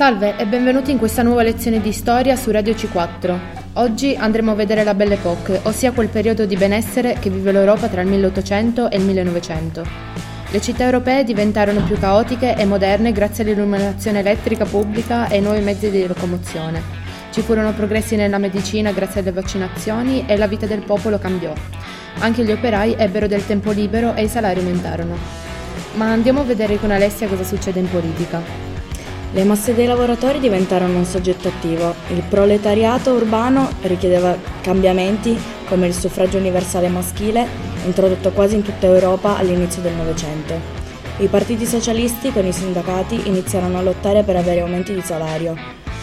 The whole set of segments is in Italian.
Salve e benvenuti in questa nuova lezione di storia su Radio C4. Oggi andremo a vedere la Belle Époque, ossia quel periodo di benessere che vive l'Europa tra il 1800 e il 1900. Le città europee diventarono più caotiche e moderne grazie all'illuminazione elettrica pubblica e ai nuovi mezzi di locomozione. Ci furono progressi nella medicina grazie alle vaccinazioni e la vita del popolo cambiò. Anche gli operai ebbero del tempo libero e i salari aumentarono. Ma andiamo a vedere con Alessia cosa succede in politica. Le masse dei lavoratori diventarono un soggetto attivo. Il proletariato urbano richiedeva cambiamenti come il suffragio universale maschile, introdotto quasi in tutta Europa all'inizio del Novecento. I partiti socialisti con i sindacati iniziarono a lottare per avere aumenti di salario.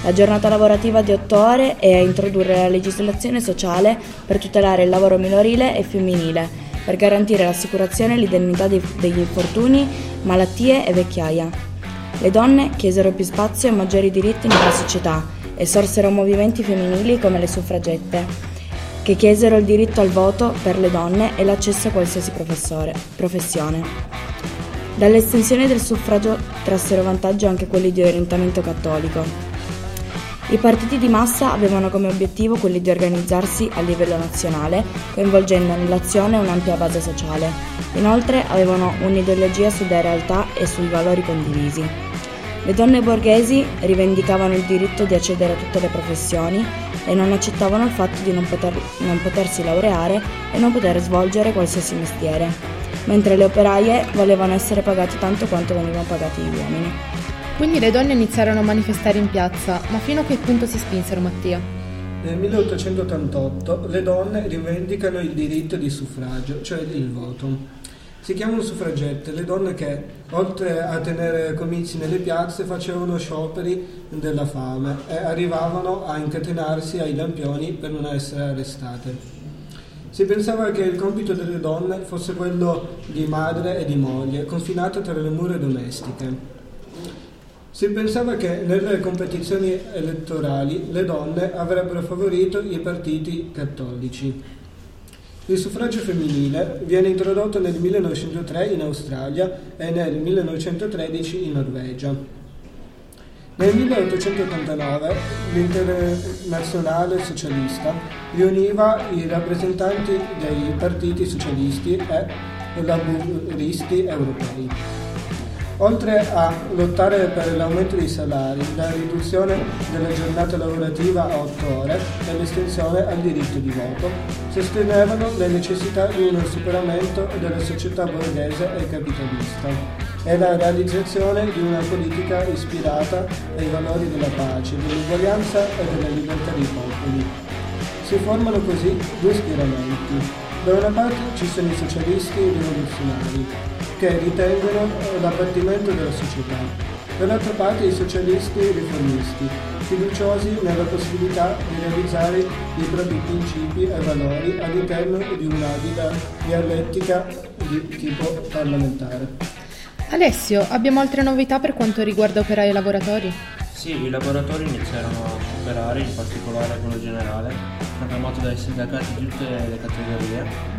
La giornata lavorativa di otto ore e a introdurre la legislazione sociale per tutelare il lavoro minorile e femminile, per garantire l'assicurazione e l'indennità degli infortuni, malattie e vecchiaia. Le donne chiesero più spazio e maggiori diritti nella società e sorsero movimenti femminili come le suffragette, che chiesero il diritto al voto per le donne e l'accesso a qualsiasi professione. Dall'estensione del suffragio trassero vantaggio anche quelli di orientamento cattolico. I partiti di massa avevano come obiettivo quelli di organizzarsi a livello nazionale, coinvolgendo nell'azione un'ampia base sociale. Inoltre avevano un'ideologia sulla realtà e sui valori condivisi. Le donne borghesi rivendicavano il diritto di accedere a tutte le professioni e non accettavano il fatto di non, poter, non potersi laureare e non poter svolgere qualsiasi mestiere, mentre le operaie volevano essere pagate tanto quanto venivano pagati gli uomini. Quindi le donne iniziarono a manifestare in piazza, ma fino a che punto si spinsero Mattia? Nel 1888 le donne rivendicano il diritto di suffragio, cioè il voto. Si chiamano suffragette le donne che, oltre a tenere comizi nelle piazze, facevano scioperi della fame e arrivavano a incatenarsi ai lampioni per non essere arrestate. Si pensava che il compito delle donne fosse quello di madre e di moglie, confinato tra le mura domestiche. Si pensava che nelle competizioni elettorali le donne avrebbero favorito i partiti cattolici. Il suffragio femminile viene introdotto nel 1903 in Australia e nel 1913 in Norvegia. Nel 1889 l'Internazionale Socialista riuniva i rappresentanti dei partiti socialisti e laburisti europei. Oltre a lottare per l'aumento dei salari, la riduzione della giornata lavorativa a 8 ore e l'estensione al diritto di voto, sostenevano la necessità di un superamento della società borghese e capitalista e la realizzazione di una politica ispirata ai valori della pace, dell'uguaglianza e della libertà dei popoli. Si formano così due schieramenti. Da una parte ci sono i socialisti rivoluzionari, che ritengono l'abbattimento della società. Dall'altra parte i socialisti e riformisti, fiduciosi nella possibilità di realizzare i propri principi e valori all'interno di una dialettica di tipo parlamentare. Alessio, abbiamo altre novità per quanto riguarda operai e lavoratori? Sì, i lavoratori iniziarono a superare, in particolare quello generale, proclamato dai sindacati di tutte le categorie,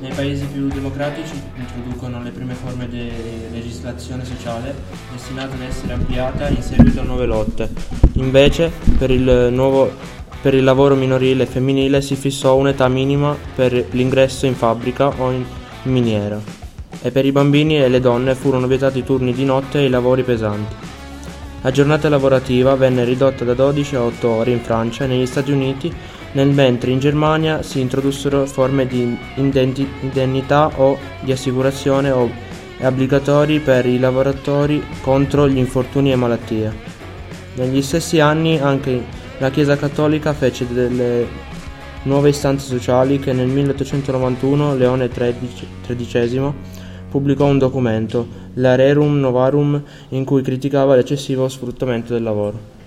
nei paesi più democratici introducono le prime forme di legislazione sociale destinata ad essere ampliata in seguito a nuove lotte. Invece, per il, nuovo, per il lavoro minorile e femminile si fissò un'età minima per l'ingresso in fabbrica o in miniera e per i bambini e le donne furono vietati i turni di notte e i lavori pesanti. La giornata lavorativa venne ridotta da 12 a 8 ore in Francia e negli Stati Uniti nel mentre in Germania si introdussero forme di indennità o di assicurazione obbligatori per i lavoratori contro gli infortuni e malattie. Negli stessi anni anche la Chiesa Cattolica fece delle nuove istanze sociali che nel 1891 Leone XIII pubblicò un documento, la Rerum Novarum, in cui criticava l'eccessivo sfruttamento del lavoro.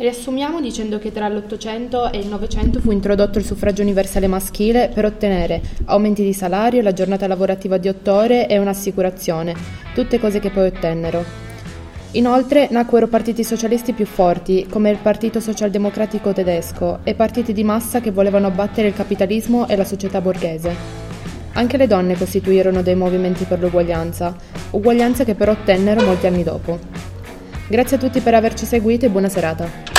Riassumiamo dicendo che tra l'Ottocento e il Novecento fu introdotto il suffragio universale maschile per ottenere aumenti di salario, la giornata lavorativa di otto ore e un'assicurazione, tutte cose che poi ottennero. Inoltre nacquero partiti socialisti più forti, come il Partito Socialdemocratico tedesco, e partiti di massa che volevano abbattere il capitalismo e la società borghese. Anche le donne costituirono dei movimenti per l'uguaglianza, uguaglianza che però ottennero molti anni dopo. Grazie a tutti per averci seguito e buona serata.